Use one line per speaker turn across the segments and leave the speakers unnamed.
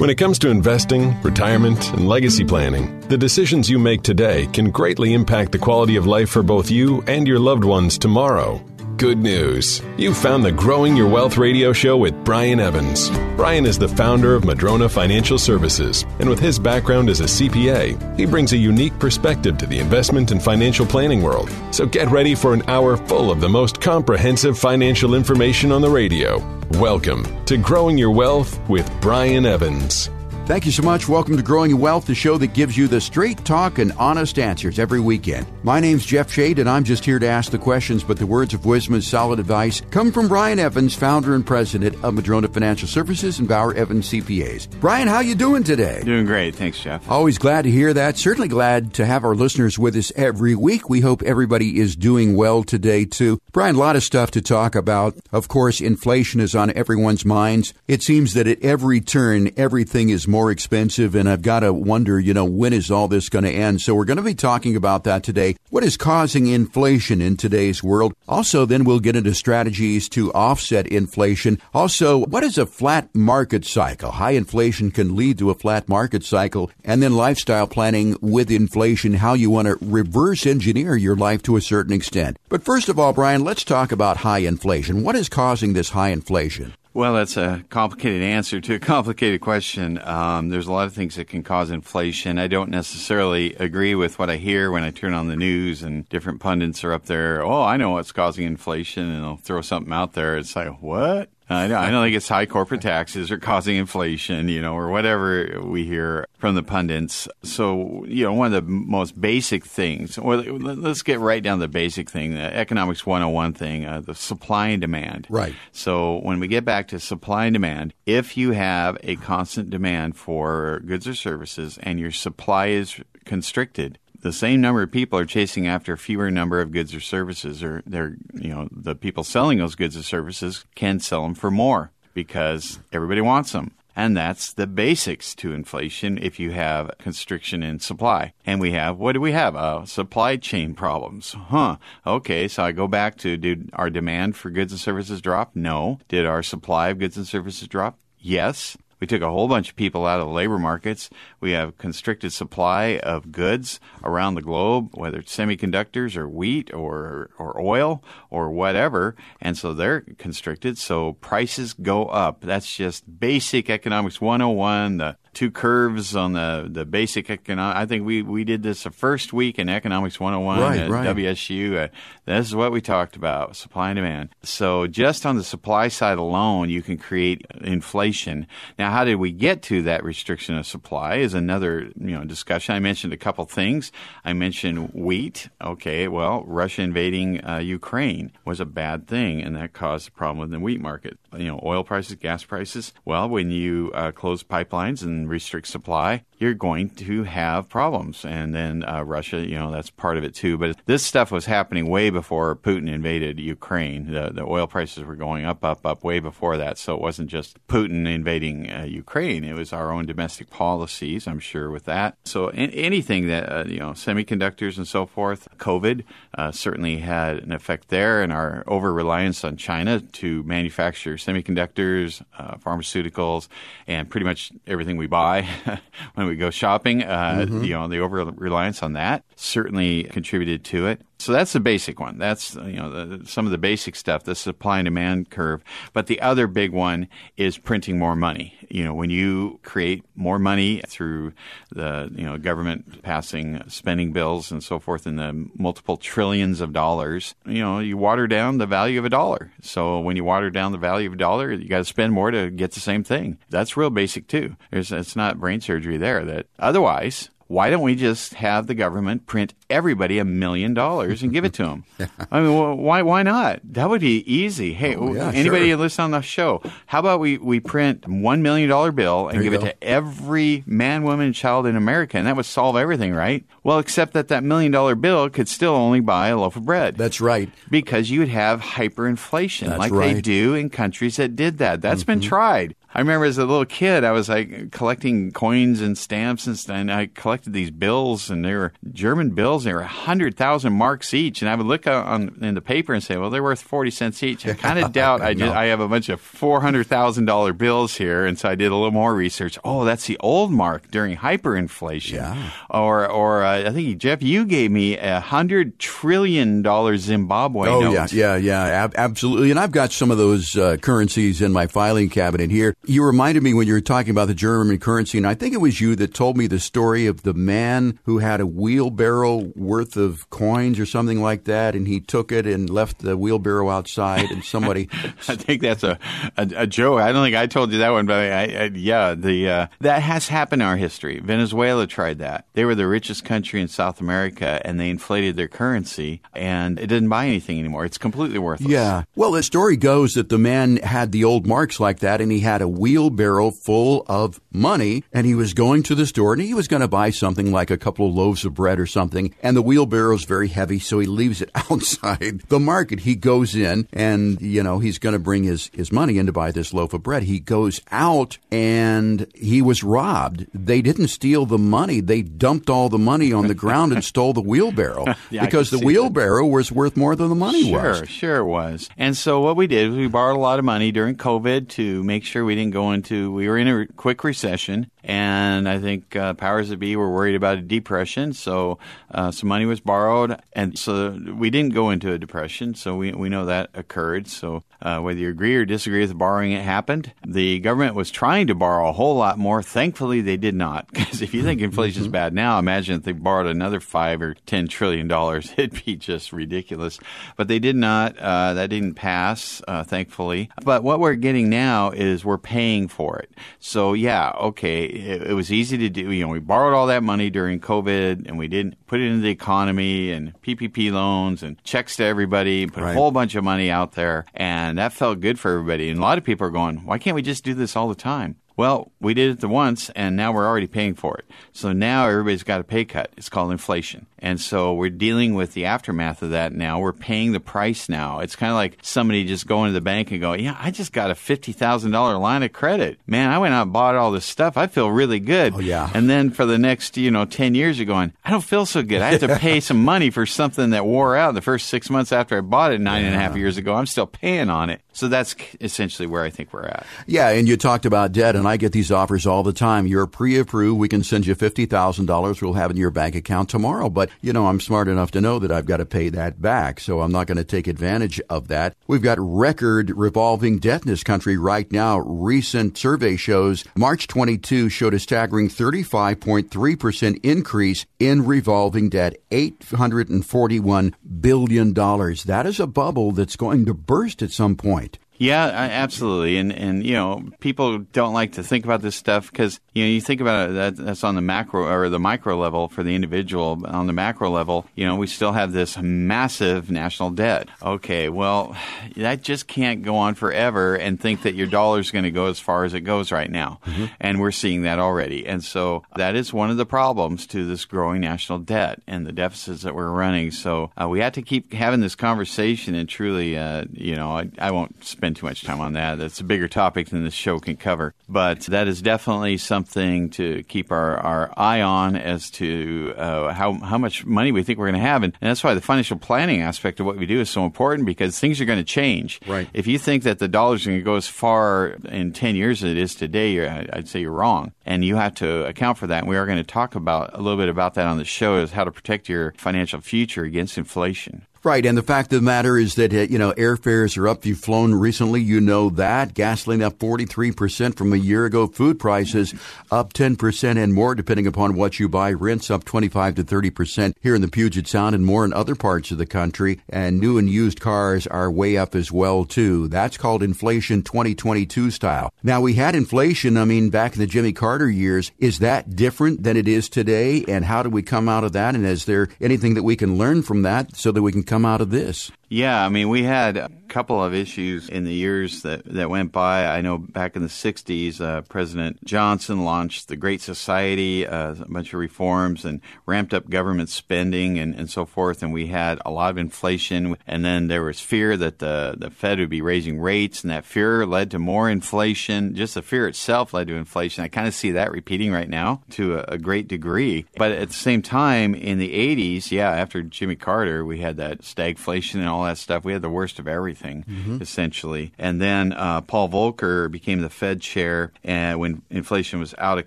When it comes to investing, retirement, and legacy planning, the decisions you make today can greatly impact the quality of life for both you and your loved ones tomorrow. Good news. You found the Growing Your Wealth radio show with Brian Evans. Brian is the founder of Madrona Financial Services, and with his background as a CPA, he brings a unique perspective to the investment and financial planning world. So get ready for an hour full of the most comprehensive financial information on the radio. Welcome to Growing Your Wealth with Brian Evans.
Thank you so much. Welcome to Growing Your Wealth, the show that gives you the straight talk and honest answers every weekend. My name's Jeff Shade, and I'm just here to ask the questions, but the words of wisdom and solid advice come from Brian Evans, founder and president of Madrona Financial Services and Bauer Evans CPAs. Brian, how you doing today?
Doing great. Thanks, Jeff.
Always glad to hear that. Certainly glad to have our listeners with us every week. We hope everybody is doing well today, too. Brian, a lot of stuff to talk about. Of course, inflation is on everyone's minds. It seems that at every turn, everything is more more expensive, and I've got to wonder, you know, when is all this going to end? So we're going to be talking about that today. What is causing inflation in today's world? Also, then we'll get into strategies to offset inflation. Also, what is a flat market cycle? High inflation can lead to a flat market cycle. And then lifestyle planning with inflation, how you want to reverse engineer your life to a certain extent. But first of all, Brian, let's talk about high inflation. What is causing this high inflation?
Well, that's a complicated answer to a complicated question. Um, there's a lot of things that can cause inflation. I don't necessarily agree with what I hear when I turn on the news and different pundits are up there. Oh, I know what's causing inflation, and they'll throw something out there. It's like, what? I don't, I don't think it's high corporate taxes or causing inflation, you know, or whatever we hear from the pundits. So, you know, one of the most basic things, well, let's get right down to the basic thing, the economics 101 thing, uh, the supply and demand.
Right.
So when we get back to supply and demand, if you have a constant demand for goods or services and your supply is constricted, the same number of people are chasing after fewer number of goods or services, or they're, you know, the people selling those goods or services can sell them for more because everybody wants them. And that's the basics to inflation if you have constriction in supply. And we have, what do we have? Uh, supply chain problems. Huh. Okay, so I go back to did our demand for goods and services drop? No. Did our supply of goods and services drop? Yes. We took a whole bunch of people out of the labor markets. We have constricted supply of goods around the globe, whether it's semiconductors or wheat or or oil or whatever, and so they're constricted. So prices go up. That's just basic economics 101. The two curves on the, the basic economic. I think we, we did this the first week in Economics 101
right,
at
right.
WSU. Uh, this is what we talked about supply and demand. So, just on the supply side alone, you can create inflation. Now, how did we get to that restriction of supply is another you know discussion. I mentioned a couple things. I mentioned wheat. Okay, well, Russia invading uh, Ukraine was a bad thing, and that caused a problem with the wheat market. You know, oil prices, gas prices. Well, when you uh, close pipelines and restrict supply, you're going to have problems. And then uh, Russia, you know, that's part of it too. But this stuff was happening way before Putin invaded Ukraine. The, the oil prices were going up, up, up way before that. So it wasn't just Putin invading uh, Ukraine. It was our own domestic policies, I'm sure, with that. So in, anything that, uh, you know, semiconductors and so forth, COVID uh, certainly had an effect there. And our over reliance on China to manufacture semiconductors, uh, pharmaceuticals, and pretty much everything we buy when we go shopping. Uh, mm-hmm. You know, the over reliance on that certainly contributed to it. So that's the basic one. That's you know the, some of the basic stuff, the supply and demand curve. But the other big one is printing more money. You know, when you create more money through the you know government passing spending bills and so forth in the multiple trillions of dollars, you know, you water down the value of a dollar. So when you water down the value of a dollar, you got to spend more to get the same thing. That's real basic too. There's it's not brain surgery there. That otherwise why don't we just have the government print everybody a million dollars and give it to them? I mean, well, why why not? That would be easy. Hey,
oh, yeah,
anybody
sure.
listen on the show, how about we, we print one million dollar bill and give
you
it
go.
to every man, woman, and child in America, and that would solve everything, right? Well, except that that million dollar bill could still only buy a loaf of bread.
That's right.
because you would have hyperinflation
That's
like they
right. Mm-hmm.
do in countries that did that. That's been tried. I remember as a little kid, I was like collecting coins and stamps and, and I collected these bills, and they were German bills. They were hundred thousand marks each, and I would look on in the paper and say, "Well, they're worth forty cents each." I kind of doubt. I just, I have a bunch of four hundred thousand dollar bills here, and so I did a little more research. Oh, that's the old mark during hyperinflation.
Yeah.
Or, or uh, I think Jeff, you gave me a hundred trillion dollar Zimbabwe
Oh
note.
yeah, yeah, yeah, ab- absolutely. And I've got some of those uh, currencies in my filing cabinet here. You reminded me when you were talking about the German currency, and I think it was you that told me the story of the man who had a wheelbarrow worth of coins or something like that, and he took it and left the wheelbarrow outside, and somebody.
I think that's a, a, a joke. I don't think I told you that one, but I, I, yeah, the uh, that has happened in our history. Venezuela tried that. They were the richest country in South America, and they inflated their currency, and it didn't buy anything anymore. It's completely worthless.
Yeah. Well, the story goes that the man had the old marks like that, and he had a wheelbarrow full of money, and he was going to the store, and he was going to buy something like a couple of loaves of bread or something, and the wheelbarrow's very heavy, so he leaves it outside the market. He goes in, and, you know, he's going to bring his, his money in to buy this loaf of bread. He goes out, and he was robbed. They didn't steal the money. They dumped all the money on the ground and stole the wheelbarrow
Yeah,
because the
see that.
wheelbarrow was worth more than the money
Sure,
was.
sure it was. And so what we did was we borrowed a lot of money during COVID to make sure we didn't go into. We were in a quick recession, and I think uh, powers that be were worried about a depression. So uh, some money was borrowed, and so we didn't go into a depression. So we we know that occurred. So uh, whether you agree or disagree with the borrowing, it happened. The government was trying to borrow a whole lot more. Thankfully, they did not. Because if you think inflation is bad now, imagine if they borrowed another five or ten trillion dollars, it'd be just ridiculous. But they did not. Uh, that didn't pass, uh, thankfully. But what we're getting now is we're paying for it. So yeah, okay, it, it was easy to do. You know, we borrowed all that money during COVID, and we didn't put it into the economy and PPP loans and checks to everybody. Put
Right.
a whole bunch of money out there, and that felt good for everybody. And a lot of people are going, "Why can't we just do this all the time?" Well, we did it the once, and now we're already paying for it. So now everybody's got a pay cut. It's called inflation. And so we're dealing with the aftermath of that now. We're paying the price now. It's kind of like somebody just going to the bank and going, Yeah, I just got a $50,000 line of credit. Man, I went out and bought all this stuff. I feel really good.
Oh, yeah.
And then for the next, you know, 10 years, you're going, I don't feel so good. I have to pay some money for something that wore out the first six months after I bought it nine and a half years ago. I'm still paying on it. So that's essentially where I think we're at.
Yeah, and you talked about debt, and I get these offers all the time. You're pre-approved. We can send you fifty thousand dollars. We'll have in your bank account tomorrow. But you know, I'm smart enough to know that I've got to pay that back, so I'm not going to take advantage of that. We've got record revolving debt in this country right now. Recent survey shows March 22 showed a staggering 35.3 percent increase in revolving debt, 841 billion dollars. That is a bubble that's going to burst at some point.
Yeah, absolutely. And and you know, people don't like to think about this stuff because you know you think about it that that's on the macro or the micro level for the individual. But On the macro level, you know, we still have this massive national debt. Okay, well, that just can't go on forever and think that your dollar's going to go as far as it goes right now. And we're seeing that already. And so that is one of the problems to this growing national debt and the deficits that we're running. So uh, we have to keep having this conversation and truly, uh, you know, I, I won't spend too much time on that. That's a bigger topic than this show can cover. But that is definitely something to keep our, our eye on as to uh, how, how much money we think we're going to have. And, and that's why the financial planning aspect of what we do is so important because things are going to change.
Right.
If you think that the dollar's going to go as far in 10 years as it is today, you're, I'd say you're wrong. And you have to account for that. And we are going to talk about a little bit about that on the show is how to protect your financial future against inflation.
Right, and the fact of the matter is that uh, you know airfares are up. If you've flown recently, you know that gasoline up forty three percent from a year ago. Food prices up ten percent and more, depending upon what you buy. Rents up twenty five to thirty percent here in the Puget Sound and more in other parts of the country. And new and used cars are way up as well too. That's called inflation twenty twenty two style. Now we had inflation. I mean, back in the Jimmy Carter years. Is that different than it is today? And how do we come out of that? And is there anything that we can learn from that so that we can come out of this?
Yeah, I mean, we had a couple of issues in the years that, that went by. I know back in the 60s, uh, President Johnson launched the Great Society, uh, a bunch of reforms, and ramped up government spending and, and so forth. And we had a lot of inflation. And then there was fear that the, the Fed would be raising rates, and that fear led to more inflation. Just the fear itself led to inflation. I kind of see that repeating right now to a, a great degree. But at the same time, in the 80s, yeah, after Jimmy Carter, we had that stagflation and all that stuff. We had the worst of everything, mm-hmm. essentially. And then uh, Paul Volcker became the Fed chair and when inflation was out of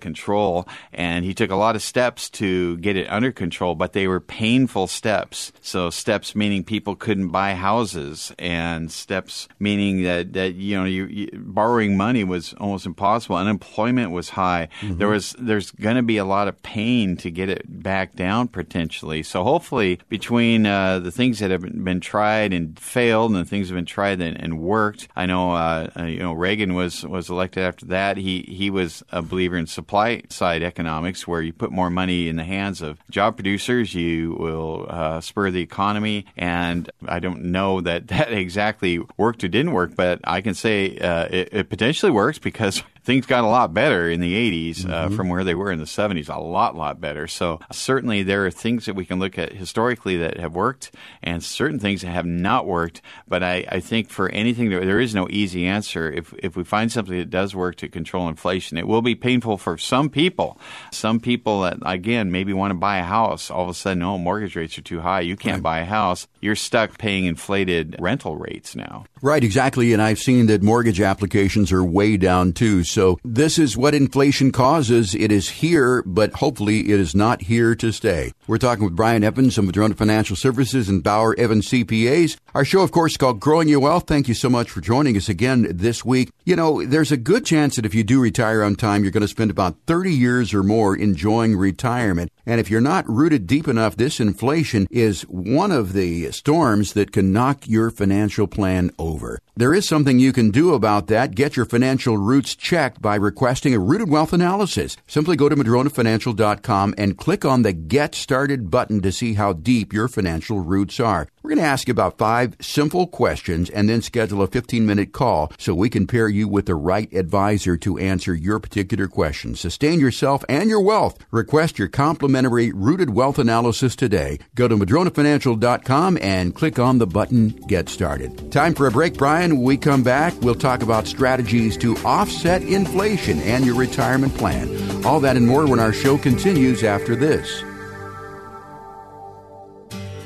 control. And he took a lot of steps to get it under control, but they were painful steps. So steps meaning people couldn't buy houses, and steps meaning that, that you know, you, you borrowing money was almost impossible. Unemployment was high. Mm-hmm. There was there's going to be a lot of pain to get it back down potentially. So hopefully, between uh, the things that have been tried and failed, and things have been tried and, and worked. I know, uh, uh, you know, Reagan was was elected after that. He he was a believer in supply side economics, where you put more money in the hands of job producers, you will uh, spur the economy. And I don't know that that exactly worked or didn't work, but I can say uh, it, it potentially works because things got a lot better in the 80s uh, mm-hmm. from where they were in the 70s, a lot, lot better. So certainly there are things that we can look at historically that have worked and certain things that have not worked. But I, I think for anything, there is no easy answer. If, if we find something that does work to control inflation, it will be painful for some people. Some people that, again, maybe want to buy a house, all of a sudden, oh, mortgage rates are too high. You can't right. buy a house. You're stuck paying inflated rental rates now.
Right, exactly. And I've seen that mortgage applications are way down too. So this is what inflation causes. It is here, but hopefully it is not here to stay. We're talking with Brian Evans of Madrona Financial Services and Bauer Evans CPAs. Our show, of course, is called Growing Your Wealth. Thank you so much for joining us again this week. You know, there's a good chance that if you do retire on time, you're going to spend about 30 years or more enjoying retirement. And if you're not rooted deep enough, this inflation is one of the storms that can knock your financial plan over. There is something you can do about that. Get your financial roots checked by requesting a rooted wealth analysis. Simply go to madronafinancial.com and click on the Get Started button to see how deep your financial roots are. We're going to ask you about five simple questions and then schedule a 15 minute call so we can pair you with the right advisor to answer your particular question. Sustain yourself and your wealth. Request your complimentary rooted wealth analysis today. Go to madronafinancial.com and click on the button Get Started. Time for a break, Brian. When we come back, we'll talk about strategies to offset inflation and your retirement plan. All that and more when our show continues after this.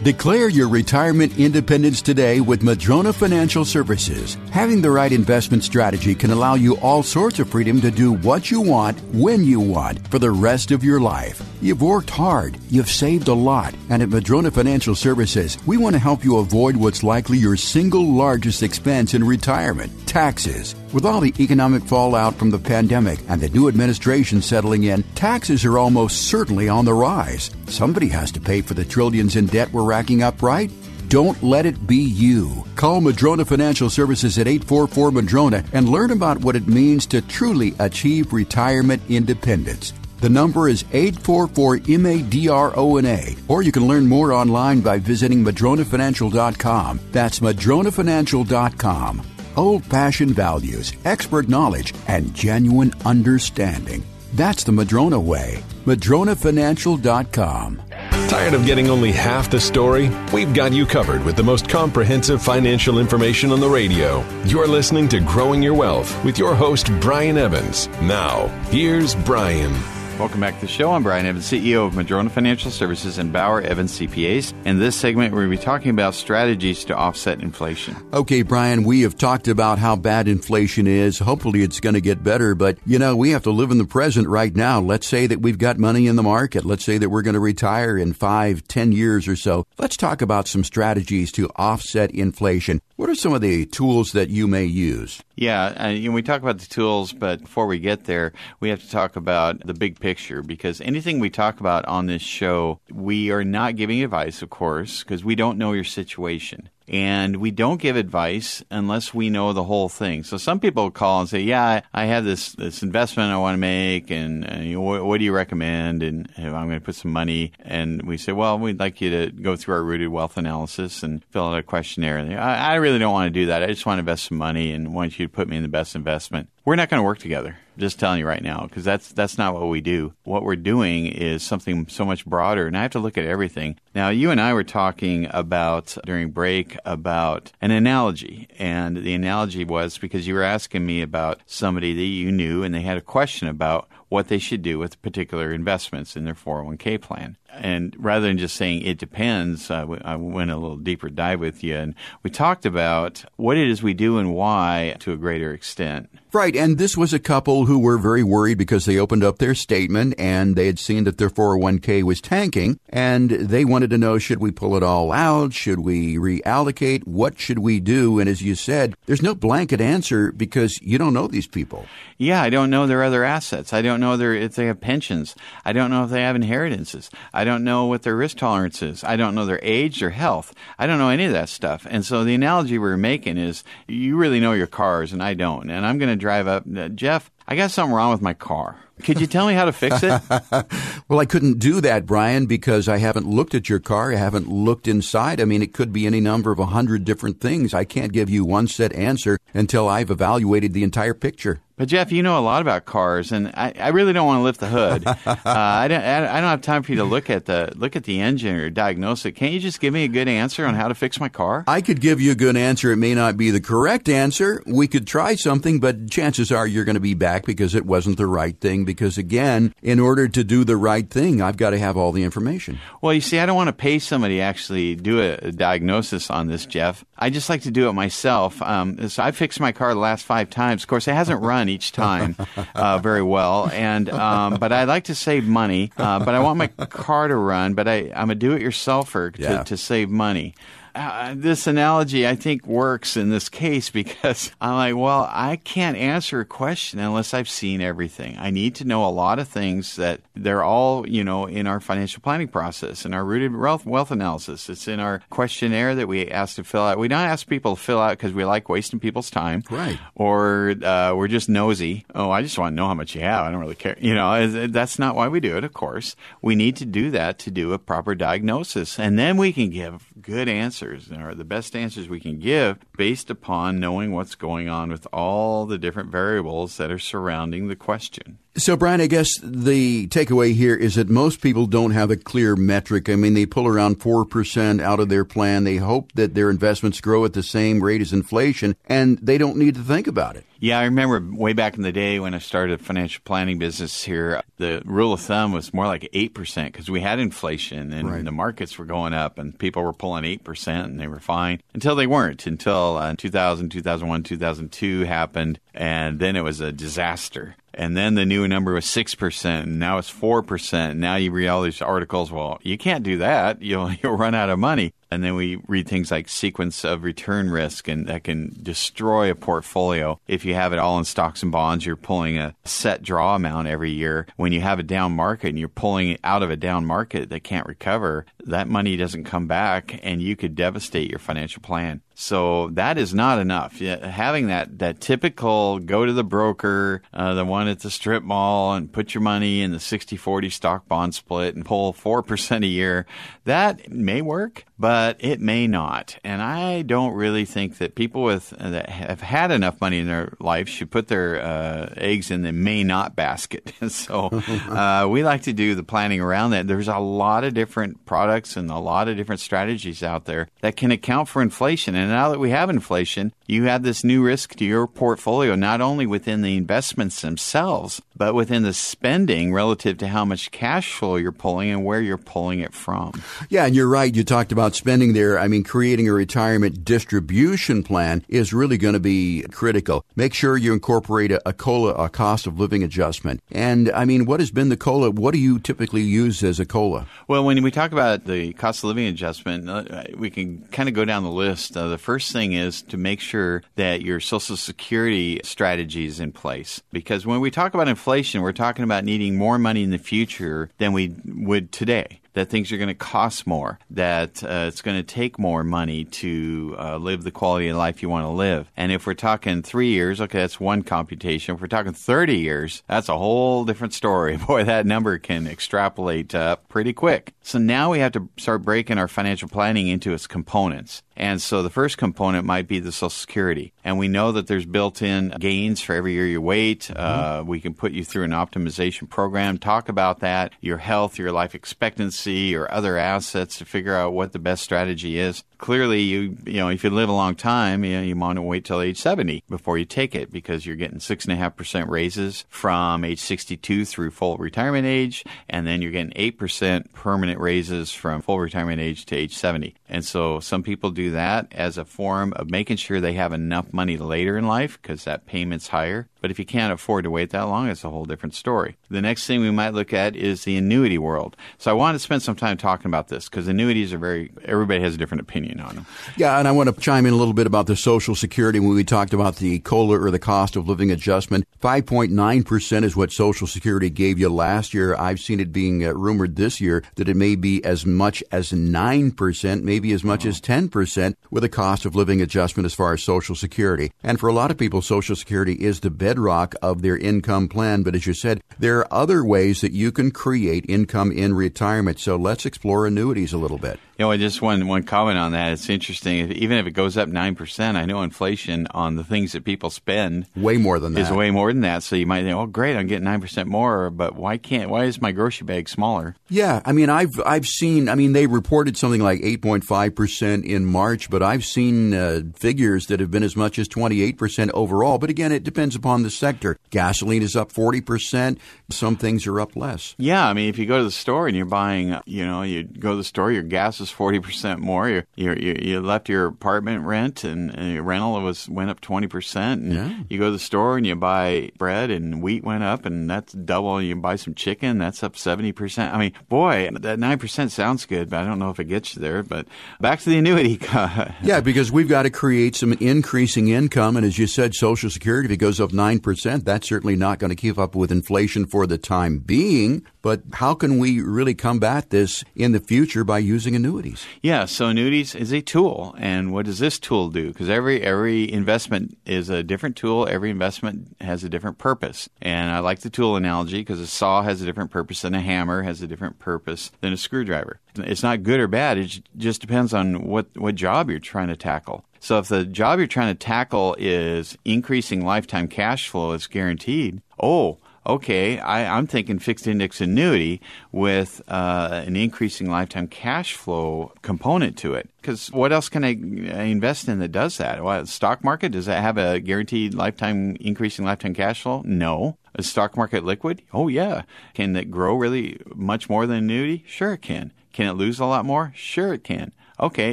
Declare your retirement independence today with Madrona Financial Services. Having the right investment strategy can allow you all sorts of freedom to do what you want, when you want, for the rest of your life. You've worked hard, you've saved a lot, and at Madrona Financial Services, we want to help you avoid what's likely your single largest expense in retirement taxes. With all the economic fallout from the pandemic and the new administration settling in, taxes are almost certainly on the rise. Somebody has to pay for the trillions in debt we're racking up, right? Don't let it be you. Call Madrona Financial Services at 844 Madrona and learn about what it means to truly achieve retirement independence. The number is 844 MADRONA, or you can learn more online by visiting madronafinancial.com. That's madronafinancial.com. Old fashioned values, expert knowledge, and genuine understanding. That's the Madrona way. MadronaFinancial.com.
Tired of getting only half the story? We've got you covered with the most comprehensive financial information on the radio. You're listening to Growing Your Wealth with your host, Brian Evans. Now, here's Brian.
Welcome back to the show. I'm Brian Evans, CEO of Madrona Financial Services and Bauer Evans CPAs. In this segment, we're going to be talking about strategies to offset inflation.
Okay, Brian, we have talked about how bad inflation is. Hopefully, it's going to get better, but you know, we have to live in the present right now. Let's say that we've got money in the market. Let's say that we're going to retire in five, ten years or so. Let's talk about some strategies to offset inflation. What are some of the tools that you may use?
Yeah, uh, and we talk about the tools, but before we get there, we have to talk about the big picture because anything we talk about on this show, we are not giving advice, of course, because we don't know your situation. And we don't give advice unless we know the whole thing. So some people call and say, "Yeah, I, have this this investment I want to make, and, and you know, what, what, do you recommend?" And I'm going to put some money, and we say, "Well, we'd like you to go through our rooted wealth analysis and fill out a questionnaire." They, I, I really don't want to do that. I just want to invest some money and want you to put me in the best investment. We're not going to work together. Just telling you right now, because that's that's not what we do. What we're doing is something so much broader, and I have to look at everything. Now, you and I were talking about during break about an analogy, and the analogy was because you were asking me about somebody that you knew, and they had a question about what they should do with particular investments in their 401k plan. And rather than just saying it depends, uh, I went a little deeper dive with you, and we talked about what it is we do and why to a greater extent.
Right, and this was a couple who were very worried because they opened up their statement and they had seen that their 401k was tanking, and they wanted to know should we pull it all out? Should we reallocate? What should we do? And as you said, there's no blanket answer because you don't know these people.
Yeah, I don't know their other assets. I don't know their if they have pensions. I don't know if they have inheritances. I don't know what their risk tolerance is. I don't know their age or health. I don't know any of that stuff. And so the analogy we are making is you really know your cars and I don't. And I'm going to drive up, uh, Jeff, I got something wrong with my car. Could you tell me how to fix it?
well, I couldn't do that, Brian, because I haven't looked at your car. I haven't looked inside. I mean, it could be any number of a hundred different things. I can't give you one set answer until I've evaluated the entire picture.
But Jeff, you know a lot about cars, and I, I really don't want to lift the hood. uh, I, don't, I don't have time for you to look at the look at the engine or diagnose it. Can't you just give me a good answer on how to fix my car?
I could give you a good answer. It may not be the correct answer. We could try something, but chances are you're going to be back because it wasn't the right thing. Because again, in order to do the right thing, I've got to have all the information.
Well, you see, I don't want to pay somebody to actually do a, a diagnosis on this, Jeff. I just like to do it myself. Um, so I fixed my car the last five times. Of course, it hasn't run each time uh, very well. And um, but I like to save money. Uh, but I want my car to run. But I, I'm a do-it-yourselfer to, yeah. to save money uh, this analogy I think works in this case because I'm like, well, I can't answer a question unless I've seen everything. I need to know a lot of things that they're all, you know, in our financial planning process, in our rooted wealth, wealth analysis. It's in our questionnaire that we ask to fill out. We don't ask people to fill out because we like wasting people's time,
right?
Or uh, we're just nosy. Oh, I just want to know how much you have. I don't really care. You know, that's not why we do it. Of course, we need to do that to do a proper diagnosis, and then we can give good answers or the best answers we can give based upon knowing what's going on with all the different variables that are surrounding the question.
So, Brian, I guess the takeaway here is that most people don't have a clear metric. I mean, they pull around 4% out of their plan. They hope that their investments grow at the same rate as inflation, and they don't need to think about it.
Yeah, I remember way back in the day when I started a financial planning business here, the rule of thumb was more like 8% because we had inflation and right. the markets were going up and people were pulling 8% and they were fine until they weren't, until uh, 2000, 2001, 2002 happened, and then it was a disaster and then the new number was 6%, and now it's 4%. Now you read all these articles, well, you can't do that. You'll, you'll run out of money. And then we read things like sequence of return risk, and that can destroy a portfolio. If you have it all in stocks and bonds, you're pulling a set draw amount every year. When you have a down market and you're pulling it out of a down market that can't recover, that money doesn't come back, and you could devastate your financial plan. So that is not enough. Having that, that typical go to the broker, uh, the one at the strip mall, and put your money in the 60 40 stock bond split and pull 4% a year, that may work but it may not. And I don't really think that people with uh, that have had enough money in their life should put their uh, eggs in the may not basket. so uh, we like to do the planning around that. There's a lot of different products and a lot of different strategies out there that can account for inflation. And now that we have inflation, you have this new risk to your portfolio, not only within the investments themselves, but within the spending relative to how much cash flow you're pulling and where you're pulling it from.
Yeah, and you're right. You talked about spending there. I mean, creating a retirement distribution plan is really going to be critical. Make sure you incorporate a, a COLA, a cost of living adjustment. And I mean, what has been the COLA? What do you typically use as a COLA?
Well, when we talk about the cost of living adjustment, uh, we can kind of go down the list. Uh, the first thing is to make sure that your Social Security strategy is in place. Because when we talk about inflation, we're talking about needing more money in the future than we would today that things are going to cost more, that uh, it's going to take more money to uh, live the quality of life you want to live. And if we're talking three years, okay, that's one computation. If we're talking 30 years, that's a whole different story. Boy, that number can extrapolate uh, pretty quick. So now we have to start breaking our financial planning into its components. And so the first component might be the Social Security. And we know that there's built in gains for every year you wait. Mm-hmm. Uh, we can put you through an optimization program, talk about that, your health, your life expectancy, or other assets to figure out what the best strategy is. Clearly, you you know, if you live a long time, you, know, you want to wait till age 70 before you take it because you're getting 6.5% raises from age 62 through full retirement age, and then you're getting 8% permanent raises from full retirement age to age 70. And so some people do that as a form of making sure they have enough money later in life because that payment's higher. But if you can't afford to wait that long, it's a whole different story. The next thing we might look at is the annuity world. So I want to spend some time talking about this because annuities are very, everybody has a different opinion on them.
Yeah, and I want to chime in a little bit about the Social Security when we talked about the COLA or the cost of living adjustment. 5.9% is what Social Security gave you last year. I've seen it being uh, rumored this year that it may be as much as 9%, maybe as much oh. as 10% with a cost of living adjustment as far as Social Security. And for a lot of people, Social Security is the bedrock of their income plan. But as you said, there are other ways that you can create income in retirement. So let's explore annuities a little bit.
You know, just one one comment on that. It's interesting. If, even if it goes up nine percent, I know inflation on the things that people spend
way more than that
is way more than that. So you might think, oh, great, I'm getting nine percent more, but why can't? Why is my grocery bag smaller?
Yeah, I mean, I've I've seen. I mean, they reported something like eight point five percent in March, but I've seen uh, figures that have been as much as twenty eight percent overall. But again, it depends upon the sector. Gasoline is up forty percent. Some things are up less.
Yeah, I mean, if you go to the store and you're buying, you know, you go to the store, your gas is was forty percent more. You, you you left your apartment rent and, and your rental was went up twenty percent. And yeah. you go to the store and you buy bread and wheat went up and that's double. You buy some chicken, that's up seventy percent. I mean, boy, that nine percent sounds good, but I don't know if it gets you there. But back to the annuity.
yeah, because we've got to create some increasing income, and as you said, Social Security if it goes up nine percent, that's certainly not going to keep up with inflation for the time being. But how can we really combat this in the future by using annuities?
Yeah, so annuities is a tool, and what does this tool do? Because every every investment is a different tool. Every investment has a different purpose, and I like the tool analogy because a saw has a different purpose than a hammer has a different purpose than a screwdriver. It's not good or bad. It just depends on what what job you're trying to tackle. So if the job you're trying to tackle is increasing lifetime cash flow, it's guaranteed. Oh, okay, I, am thinking fixed index annuity with uh, an increasing lifetime cash flow component to it. Because what else can I invest in that does that? Well, stock market does that have a guaranteed lifetime increasing lifetime cash flow? No. A stock market liquid? Oh yeah. Can it grow really much more than annuity? Sure it can. Can it lose a lot more? Sure it can okay,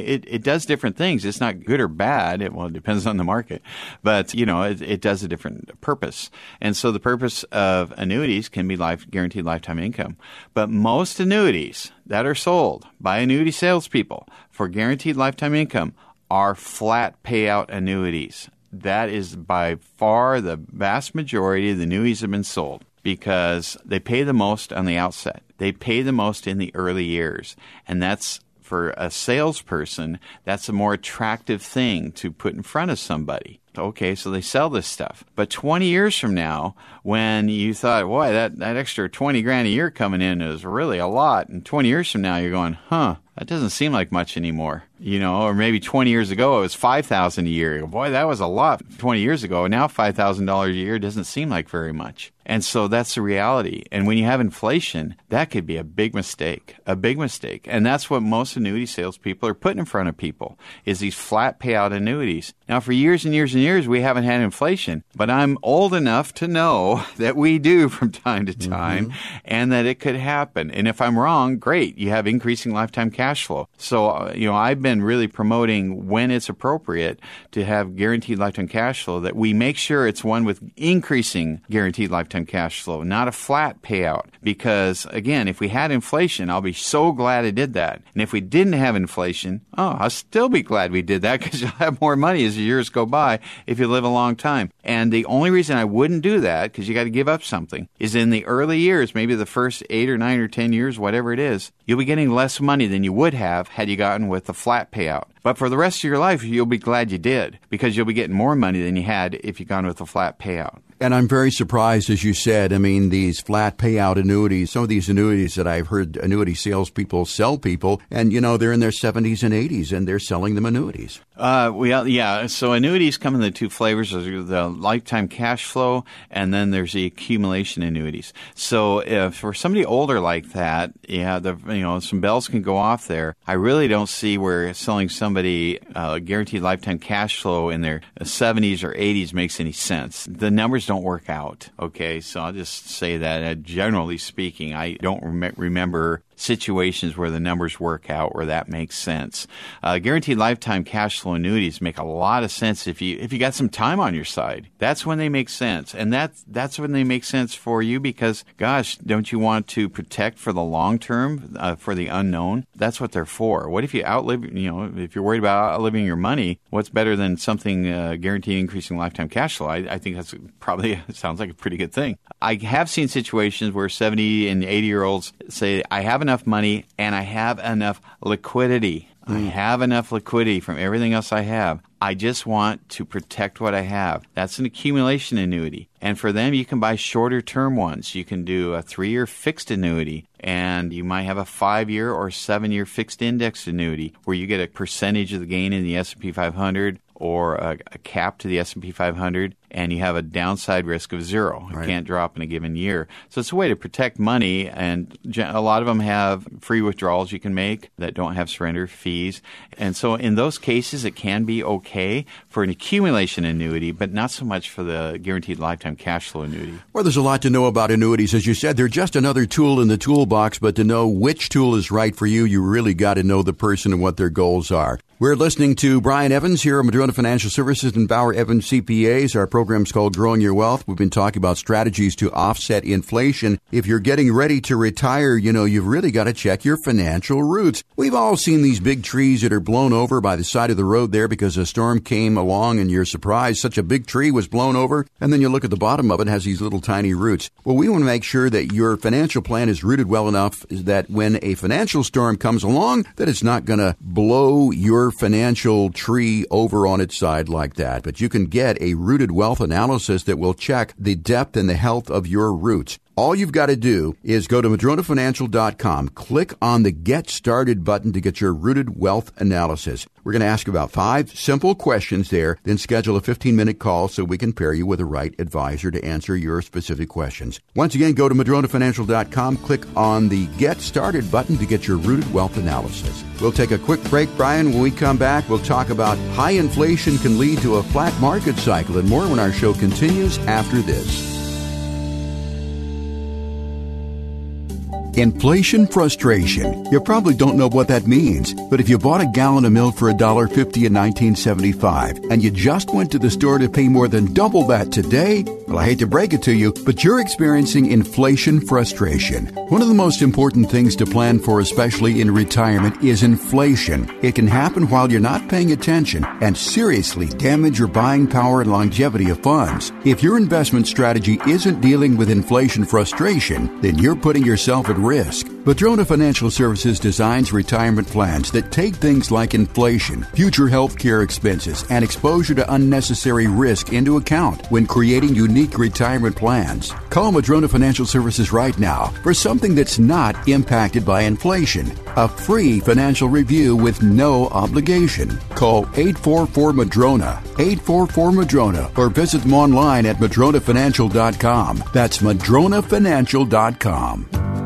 it, it does different things. It's not good or bad. It, well, it depends on the market, but you know, it, it does a different purpose. And so the purpose of annuities can be life guaranteed lifetime income. But most annuities that are sold by annuity salespeople for guaranteed lifetime income are flat payout annuities. That is by far the vast majority of the annuities have been sold because they pay the most on the outset. They pay the most in the early years. And that's for a salesperson, that's a more attractive thing to put in front of somebody. Okay, so they sell this stuff. But 20 years from now, when you thought, boy, that, that extra 20 grand a year coming in is really a lot, and 20 years from now, you're going, huh, that doesn't seem like much anymore. You know, or maybe 20 years ago it was 5000 a year. Boy, that was a lot 20 years ago. Now $5,000 a year doesn't seem like very much. And so that's the reality. And when you have inflation, that could be a big mistake, a big mistake. And that's what most annuity salespeople are putting in front of people is these flat payout annuities. Now, for years and years and years, we haven't had inflation, but I'm old enough to know that we do from time to time mm-hmm. and that it could happen. And if I'm wrong, great. You have increasing lifetime cash cash flow. So, uh, you know, I've been really promoting when it's appropriate to have guaranteed lifetime cash flow that we make sure it's one with increasing guaranteed lifetime cash flow, not a flat payout. Because again, if we had inflation, I'll be so glad I did that. And if we didn't have inflation, oh, I'll still be glad we did that because you'll have more money as the years go by if you live a long time. And the only reason I wouldn't do that, because you got to give up something, is in the early years, maybe the first eight or nine or ten years, whatever it is, you'll be getting less money than you would have had you gotten with a flat payout. But for the rest of your life, you'll be glad you did because you'll be getting more money than you had if you gone with a flat payout.
And I'm very surprised, as you said. I mean, these flat payout annuities, some of these annuities that I've heard annuity salespeople sell people, and you know, they're in their 70s and 80s and they're selling them annuities.
Uh, well, yeah. So annuities come in the two flavors: there's the lifetime cash flow, and then there's the accumulation annuities. So if for somebody older like that, yeah, the you know some bells can go off there. I really don't see where selling somebody uh, guaranteed lifetime cash flow in their 70s or 80s makes any sense. The numbers don't work out. Okay, so I'll just say that. Uh, generally speaking, I don't rem- remember situations where the numbers work out where that makes sense. Uh, guaranteed lifetime cash flow annuities make a lot of sense if you if you got some time on your side. That's when they make sense, and that's that's when they make sense for you because gosh, don't you want to protect for the long term uh, for the unknown? That's what they're for. What if you outlive? You know, if you're worried about outliving your money, what's better than something uh, guaranteed increasing lifetime cash flow? I, I think that's probably sounds like a pretty good thing. I have seen situations where 70 and 80 year olds say, "I have enough money and I have enough liquidity. Mm. I have enough liquidity from everything else I have. I just want to protect what I have. That's an accumulation annuity. And for them, you can buy shorter term ones. You can do a three year fixed annuity, and you might have a five year or seven year fixed index annuity where you get a percentage of the gain in the S&P 500 or a, a, cap to the S&P 500 and you have a downside risk of zero. It can't drop in a given year. So it's a way to protect money and a lot of them have free withdrawals you can make that don't have surrender fees. And so in those cases it can be okay for an accumulation annuity but not so much for the guaranteed lifetime cash flow annuity.
Well, there's a lot to know about annuities as you said. They're just another tool in the toolbox, but to know which tool is right for you, you really got to know the person and what their goals are. We're listening to Brian Evans here at Madrona Financial Services and Bauer Evans CPAs. Our program's called Growing Your Wealth. We've been talking about strategies to offset inflation. If you're getting ready to retire, you know, you've really got to check your financial roots. We've all seen these big trees that are blown over by the side of the road there because a storm came along and you're surprised such a big tree was blown over. And then you look at the bottom of it, it has these little tiny roots. Well, we want to make sure that your financial plan is rooted well enough that when a financial storm comes along, that it's not going to blow your financial tree over on its side like that, but you can get a rooted wealth analysis that will check the depth and the health of your roots. All you've got to do is go to madronafinancial.com, click on the Get Started button to get your rooted wealth analysis. We're going to ask about five simple questions there, then schedule a 15 minute call so we can pair you with the right advisor to answer your specific questions. Once again, go to madronafinancial.com, click on the Get Started button to get your rooted wealth analysis. We'll take a quick break, Brian. When we come back, we'll talk about high inflation can lead to a flat market cycle and more when our show continues after this. Inflation frustration. You probably don't know what that means, but if you bought a gallon of milk for $1.50 in 1975 and you just went to the store to pay more than double that today, well, I hate to break it to you, but you're experiencing inflation frustration. One of the most important things to plan for, especially in retirement, is inflation. It can happen while you're not paying attention and seriously damage your buying power and longevity of funds. If your investment strategy isn't dealing with inflation frustration, then you're putting yourself at risk. Madrona Financial Services designs retirement plans that take things like inflation, future health care expenses, and exposure to unnecessary risk into account when creating unique retirement plans. Call Madrona Financial Services right now for something that's not impacted by inflation. A free financial review with no obligation. Call 844 Madrona, 844 Madrona, or visit them online at madronafinancial.com. That's madronafinancial.com.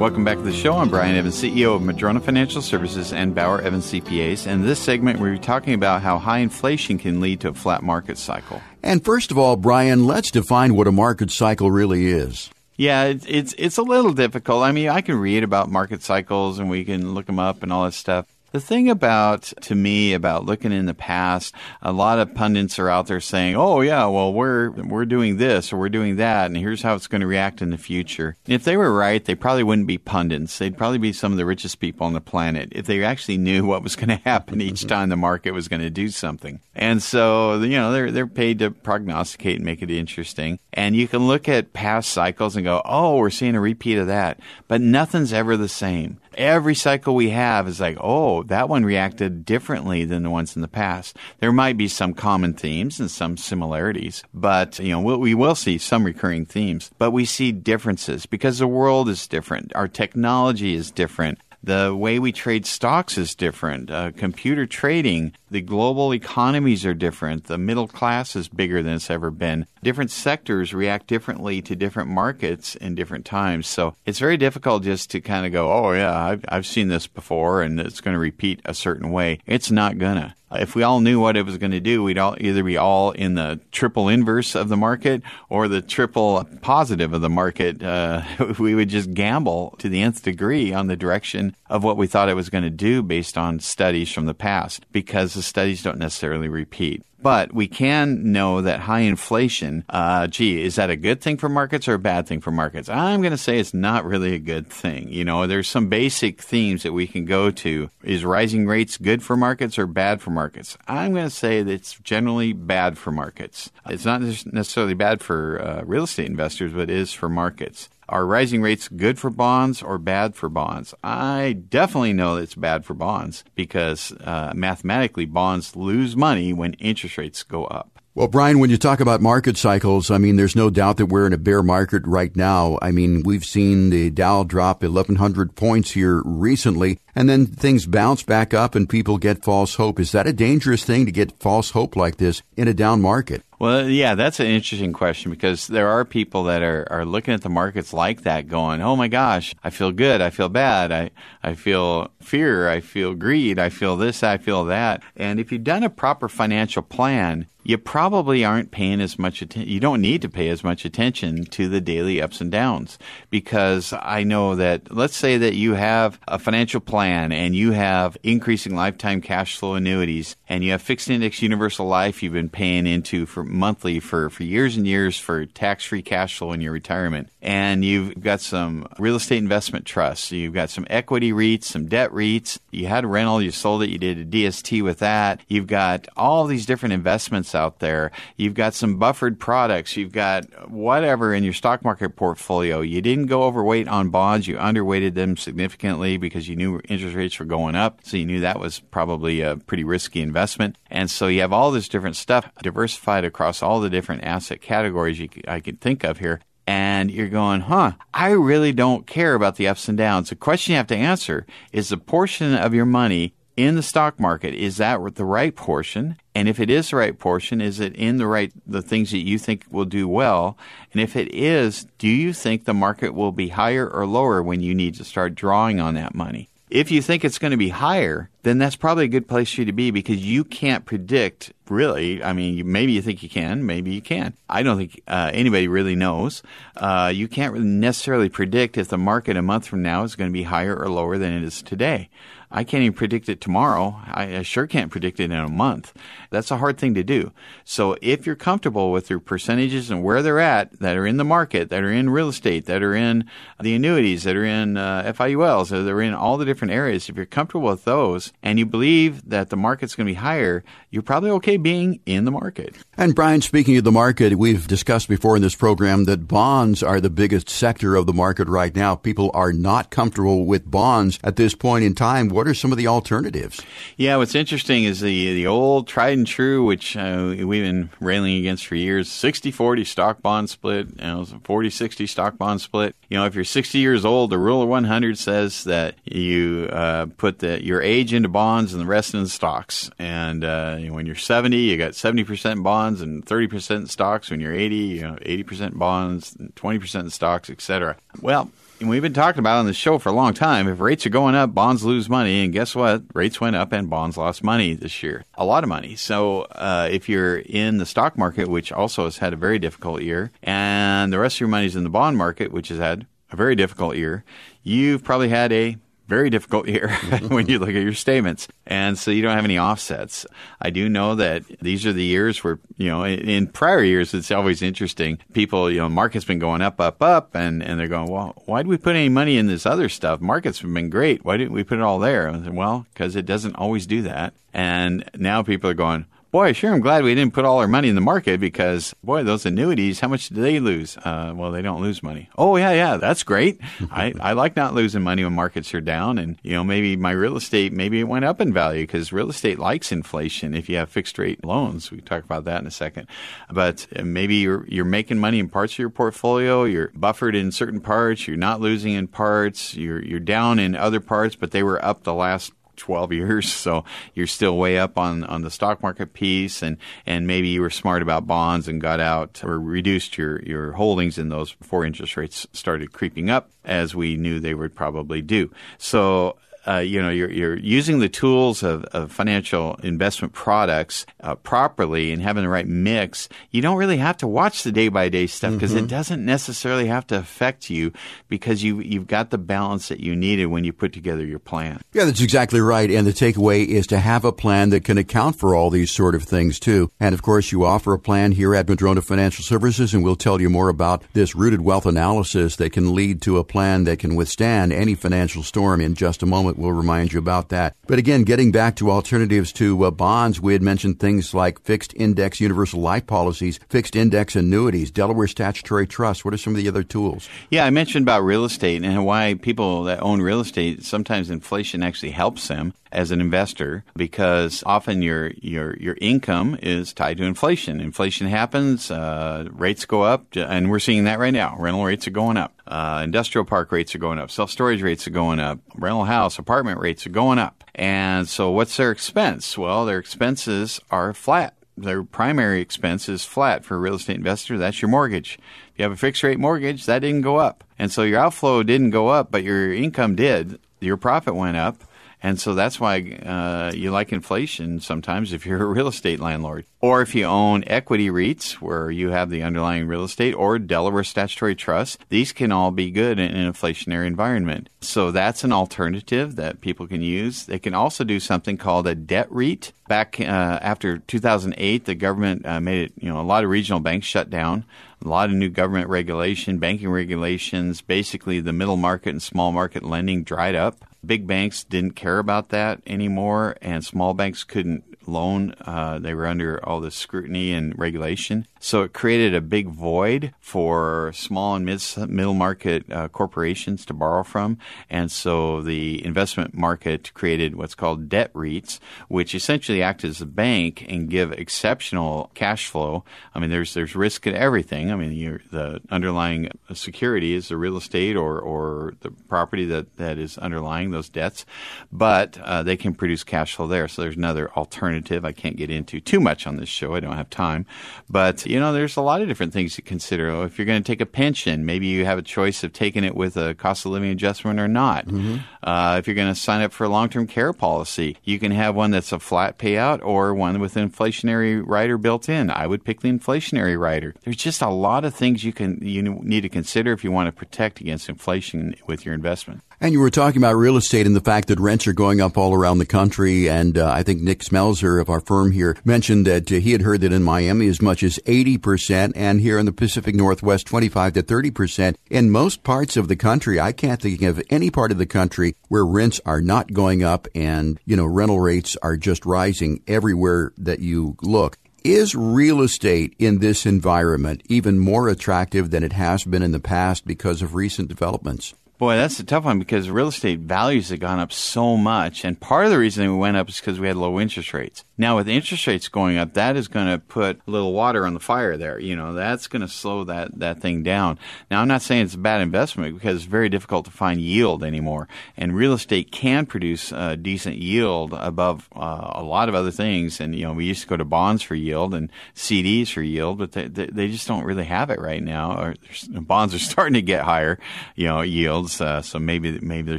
Welcome back to the show. I'm Brian Evans, CEO of Madrona Financial Services and Bauer Evans CPAs. And in this segment, we're talking about how high inflation can lead to a flat market cycle.
And first of all, Brian, let's define what a market cycle really is.
Yeah, it's, it's it's a little difficult. I mean, I can read about market cycles and we can look them up and all that stuff. The thing about, to me, about looking in the past, a lot of pundits are out there saying, "Oh yeah, well we're we're doing this or we're doing that, and here's how it's going to react in the future." And if they were right, they probably wouldn't be pundits. They'd probably be some of the richest people on the planet if they actually knew what was going to happen each mm-hmm. time the market was going to do something. And so, you know, they're they're paid to prognosticate and make it interesting. And you can look at past cycles and go, "Oh, we're seeing a repeat of that," but nothing's ever the same every cycle we have is like, oh, that one reacted differently than the ones in the past. There might be some common themes and some similarities, but you know, we'll, we will see some recurring themes, but we see differences because the world is different. Our technology is different. The way we trade stocks is different. Uh, computer trading, the global economies are different. The middle class is bigger than it's ever been. Different sectors react differently to different markets in different times. So it's very difficult just to kind of go, oh, yeah, I've, I've seen this before and it's going to repeat a certain way. It's not going to if we all knew what it was going to do, we'd all either be all in the triple inverse of the market or the triple positive of the market. Uh, we would just gamble to the nth degree on the direction of what we thought it was going to do based on studies from the past because the studies don't necessarily repeat. But we can know that high inflation, uh, gee, is that a good thing for markets or a bad thing for markets? I'm going to say it's not really a good thing. You know, there's some basic themes that we can go to. Is rising rates good for markets or bad for markets? I'm going to say that it's generally bad for markets. It's not necessarily bad for uh, real estate investors, but it is for markets. Are rising rates good for bonds or bad for bonds? I definitely know it's bad for bonds because uh, mathematically bonds lose money when interest rates go up.
Well, Brian, when you talk about market cycles, I mean, there's no doubt that we're in a bear market right now. I mean, we've seen the Dow drop 1,100 points here recently, and then things bounce back up and people get false hope. Is that a dangerous thing to get false hope like this in a down market?
Well, yeah, that's an interesting question because there are people that are, are looking at the markets like that going, oh my gosh, I feel good, I feel bad, I, I feel fear, I feel greed, I feel this, I feel that. And if you've done a proper financial plan, you probably aren't paying as much attention. You don't need to pay as much attention to the daily ups and downs because I know that let's say that you have a financial plan and you have increasing lifetime cash flow annuities and you have fixed index universal life you've been paying into for monthly for, for years and years for tax free cash flow in your retirement. And you've got some real estate investment trusts. You've got some equity REITs, some debt REITs. You had rental, you sold it, you did a DST with that. You've got all these different investments out there. You've got some buffered products. You've got whatever in your stock market portfolio. You didn't go overweight on bonds. You underweighted them significantly because you knew interest rates were going up. So you knew that was probably a pretty risky investment. And so you have all this different stuff diversified across all the different asset categories you, I can think of here and you're going, huh, I really don't care about the ups and downs. The question you have to answer is the portion of your money in the stock market is that the right portion? And if it is the right portion is it in the right the things that you think will do well? And if it is do you think the market will be higher or lower when you need to start drawing on that money if you think it's going to be higher then that's probably a good place for you to be because you can't predict really. I mean, maybe you think you can, maybe you can't. I don't think uh, anybody really knows. Uh, you can't necessarily predict if the market a month from now is going to be higher or lower than it is today. I can't even predict it tomorrow. I, I, sure can't predict it in a month. That's a hard thing to do. So if you're comfortable with your percentages and where they're at, that are in the market, that are in real estate, that are in the annuities, that are in uh, FIULs, that are in all the different areas, if you're comfortable with those and you believe that the market's going to be higher, you're probably okay being in the market.
And Brian, speaking of the market, we've discussed before in this program that bonds are the biggest sector of the market right now. People are not comfortable with bonds at this point in time What are some of the alternatives?
Yeah, what's interesting is the the old tried and true, which uh, we've been railing against for years 60 40 stock bond split, you know, 40 60 stock bond split. You know, if you're 60 years old, the rule of 100 says that you uh, put the, your age into bonds and the rest into stocks. And uh, when you're 70, you got 70% bonds and 30% stocks. When you're 80, you know, 80% bonds, 20% stocks, etc. Well, we've been talking about on the show for a long time. If rates are going up, bonds lose money, and guess what? Rates went up, and bonds lost money this year, a lot of money. So uh, if you're in the stock market, which also has had a very difficult year, and the rest of your money's in the bond market, which has had a very difficult year, you've probably had a very difficult year mm-hmm. when you look at your statements. And so you don't have any offsets. I do know that these are the years where, you know, in, prior years, it's always interesting. People, you know, market's been going up, up, up, and, and they're going, well, why did we put any money in this other stuff? Markets have been great. Why didn't we put it all there? And said, well, because it doesn't always do that. And now people are going, boy, sure, I'm glad we didn't put all our money in the market because, boy, those annuities, how much do they lose? Uh, well, they don't lose money. Oh, yeah, yeah, that's great. I, I like not losing money when markets are down. And, you know, maybe my real estate, maybe it went up in value because real estate likes inflation if you have fixed rate loans. We can talk about that in a second. But uh, maybe you're, you're making money in parts of your portfolio, you're buffered in certain parts, you're not losing in parts, you're, you're down in other parts, but they were up the last 12 years. So you're still way up on, on the stock market piece and, and maybe you were smart about bonds and got out or reduced your, your holdings in those before interest rates started creeping up as we knew they would probably do. So uh, you know you're, you're using the tools of, of financial investment products uh, properly and having the right mix, you don't really have to watch the day by day stuff because mm-hmm. it doesn't necessarily have to affect you because you you've got the balance that you needed when you put together your plan.
Yeah, that's exactly right. And the takeaway is to have a plan that can account for all these sort of things too. And of course, you offer a plan here at Madrona Financial Services, and we'll tell you more about this rooted wealth analysis that can lead to a plan that can withstand any financial storm in just a moment We'll remind you about that. But again, getting back to alternatives to uh, bonds, we had mentioned things like fixed index universal life policies, fixed index annuities, Delaware statutory trust. What are some of the other tools?
Yeah, I mentioned about real estate and why people that own real estate sometimes inflation actually helps them as an investor because often your your your income is tied to inflation. Inflation happens, uh, rates go up, and we're seeing that right now. Rental rates are going up, uh, industrial park rates are going up, self storage rates are going up, rental house apartment rates are going up. And so, what's their expense? Well, their expenses are flat. Their primary expense is flat for a real estate investor. That's your mortgage. If you have a fixed rate mortgage, that didn't go up. And so your outflow didn't go up, but your income did. Your profit went up and so that's why uh, you like inflation sometimes if you're a real estate landlord. Or if you own equity REITs where you have the underlying real estate or Delaware statutory trust, these can all be good in an inflationary environment. So that's an alternative that people can use. They can also do something called a debt REIT. Back uh, after 2008, the government uh, made it, you know, a lot of regional banks shut down a lot of new government regulation, banking regulations. Basically, the middle market and small market lending dried up. Big banks didn't care about that anymore, and small banks couldn't loan. Uh, they were under all this scrutiny and regulation. So it created a big void for small and mid, middle market uh, corporations to borrow from. And so the investment market created what's called debt REITs, which essentially act as a bank and give exceptional cash flow. I mean, there's there's risk in everything. I mean, the underlying security is the real estate or, or the property that, that is underlying those debts, but uh, they can produce cash flow there. So there's another alternative I can't get into too much on this show. I don't have time. But you know, there's a lot of different things to consider. If you're going to take a pension, maybe you have a choice of taking it with a cost of living adjustment or not. Mm-hmm. Uh, if you're going to sign up for a long term care policy, you can have one that's a flat payout or one with an inflationary rider built in. I would pick the inflationary rider. There's just a lot of things you can you need to consider if you want to protect against inflation with your investment.
And you were talking about real estate and the fact that rents are going up all around the country. And uh, I think Nick Smelzer of our firm here mentioned that uh, he had heard that in Miami as much as 80% and here in the Pacific Northwest 25 to 30%. In most parts of the country, I can't think of any part of the country where rents are not going up and, you know, rental rates are just rising everywhere that you look. Is real estate in this environment even more attractive than it has been in the past because of recent developments?
Boy, that's a tough one because real estate values have gone up so much. And part of the reason we went up is because we had low interest rates. Now, with interest rates going up, that is going to put a little water on the fire there. You know, that's going to slow that, that thing down. Now, I'm not saying it's a bad investment because it's very difficult to find yield anymore. And real estate can produce a decent yield above uh, a lot of other things. And, you know, we used to go to bonds for yield and CDs for yield, but they, they, just don't really have it right now. Or bonds are starting to get higher, you know, yields uh, so maybe maybe they're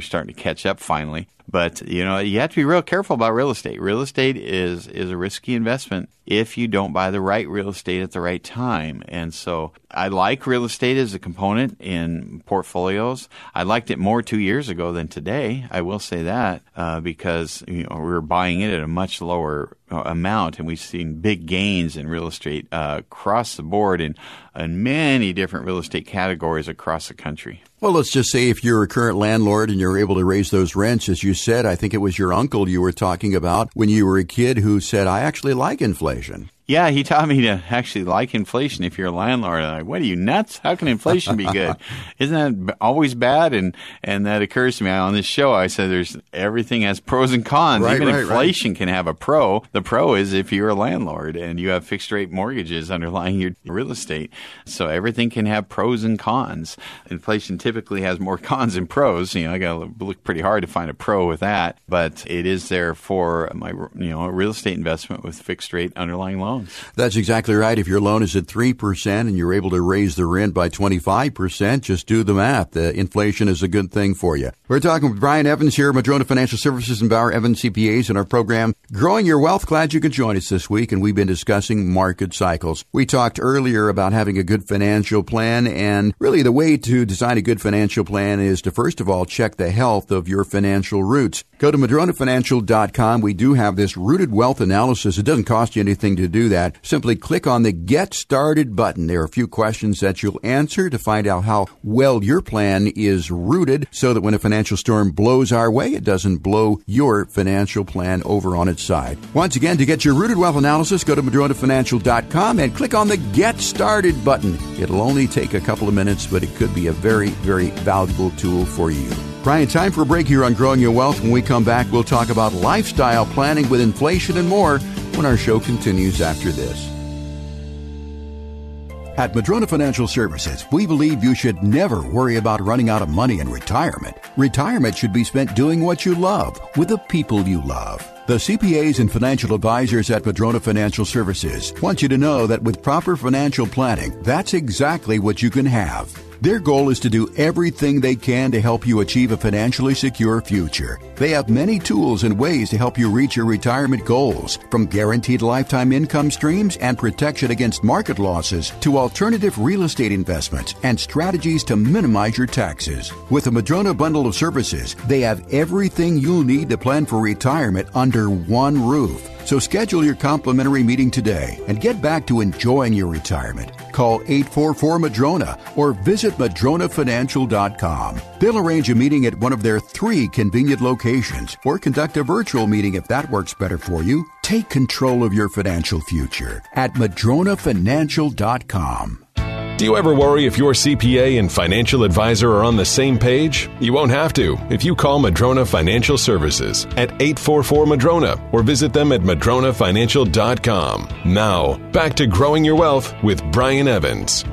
starting to catch up finally. But you know, you have to be real careful about real estate. Real estate is is a risky investment if you don't buy the right real estate at the right time. And so I like real estate as a component in portfolios. I liked it more two years ago than today. I will say that uh, because you know we were buying it at a much lower uh, amount, and we've seen big gains in real estate uh, across the board in in many different real estate categories across the country.
Well, let's just say if you're a current landlord and you're able to raise those rents, as you said, I think it was your uncle you were talking about when you were a kid who said, I actually like inflation.
Yeah, he taught me to actually like inflation. If you're a landlord, I'm like, what are you nuts? How can inflation be good? Isn't that always bad? And and that occurs to me on this show. I said, there's everything has pros and cons.
Right,
Even
right,
inflation
right.
can have a pro. The pro is if you're a landlord and you have fixed rate mortgages underlying your real estate. So everything can have pros and cons. Inflation typically has more cons than pros. You know, I got to look pretty hard to find a pro with that, but it is there for my you know a real estate investment with fixed rate underlying loans.
That's exactly right. If your loan is at 3% and you're able to raise the rent by 25%, just do the math. The inflation is a good thing for you. We're talking with Brian Evans here, Madrona Financial Services and Bauer Evans CPAs in our program, Growing Your Wealth. Glad you could join us this week, and we've been discussing market cycles. We talked earlier about having a good financial plan, and really the way to design a good financial plan is to first of all check the health of your financial roots. Go to MadronaFinancial.com. We do have this rooted wealth analysis. It doesn't cost you anything to do that. Simply click on the Get Started button. There are a few questions that you'll answer to find out how well your plan is rooted so that when a financial storm blows our way, it doesn't blow your financial plan over on its side. Once again, to get your rooted wealth analysis, go to MadronaFinancial.com and click on the Get Started button. It'll only take a couple of minutes, but it could be a very, very valuable tool for you. Brian, time for a break here on Growing Your Wealth. When we come back, we'll talk about lifestyle planning with inflation and more when our show continues after this. At Madrona Financial Services, we believe you should never worry about running out of money in retirement. Retirement should be spent doing what you love with the people you love. The CPAs and financial advisors at Madrona Financial Services want you to know that with proper financial planning, that's exactly what you can have. Their goal is to do everything they can to help you achieve a financially secure future. They have many tools and ways to help you reach your retirement goals, from guaranteed lifetime income streams and protection against market losses to alternative real estate investments and strategies to minimize your taxes. With the Madrona bundle of services, they have everything you'll need to plan for retirement under one roof. So schedule your complimentary meeting today and get back to enjoying your retirement. Call 844 Madrona or visit MadronaFinancial.com. They'll arrange a meeting at one of their three convenient locations or conduct a virtual meeting if that works better for you. Take control of your financial future at MadronaFinancial.com.
Do you ever worry if your CPA and financial advisor are on the same page? You won't have to if you call Madrona Financial Services at 844 Madrona or visit them at madronafinancial.com. Now, back to growing your wealth with Brian Evans.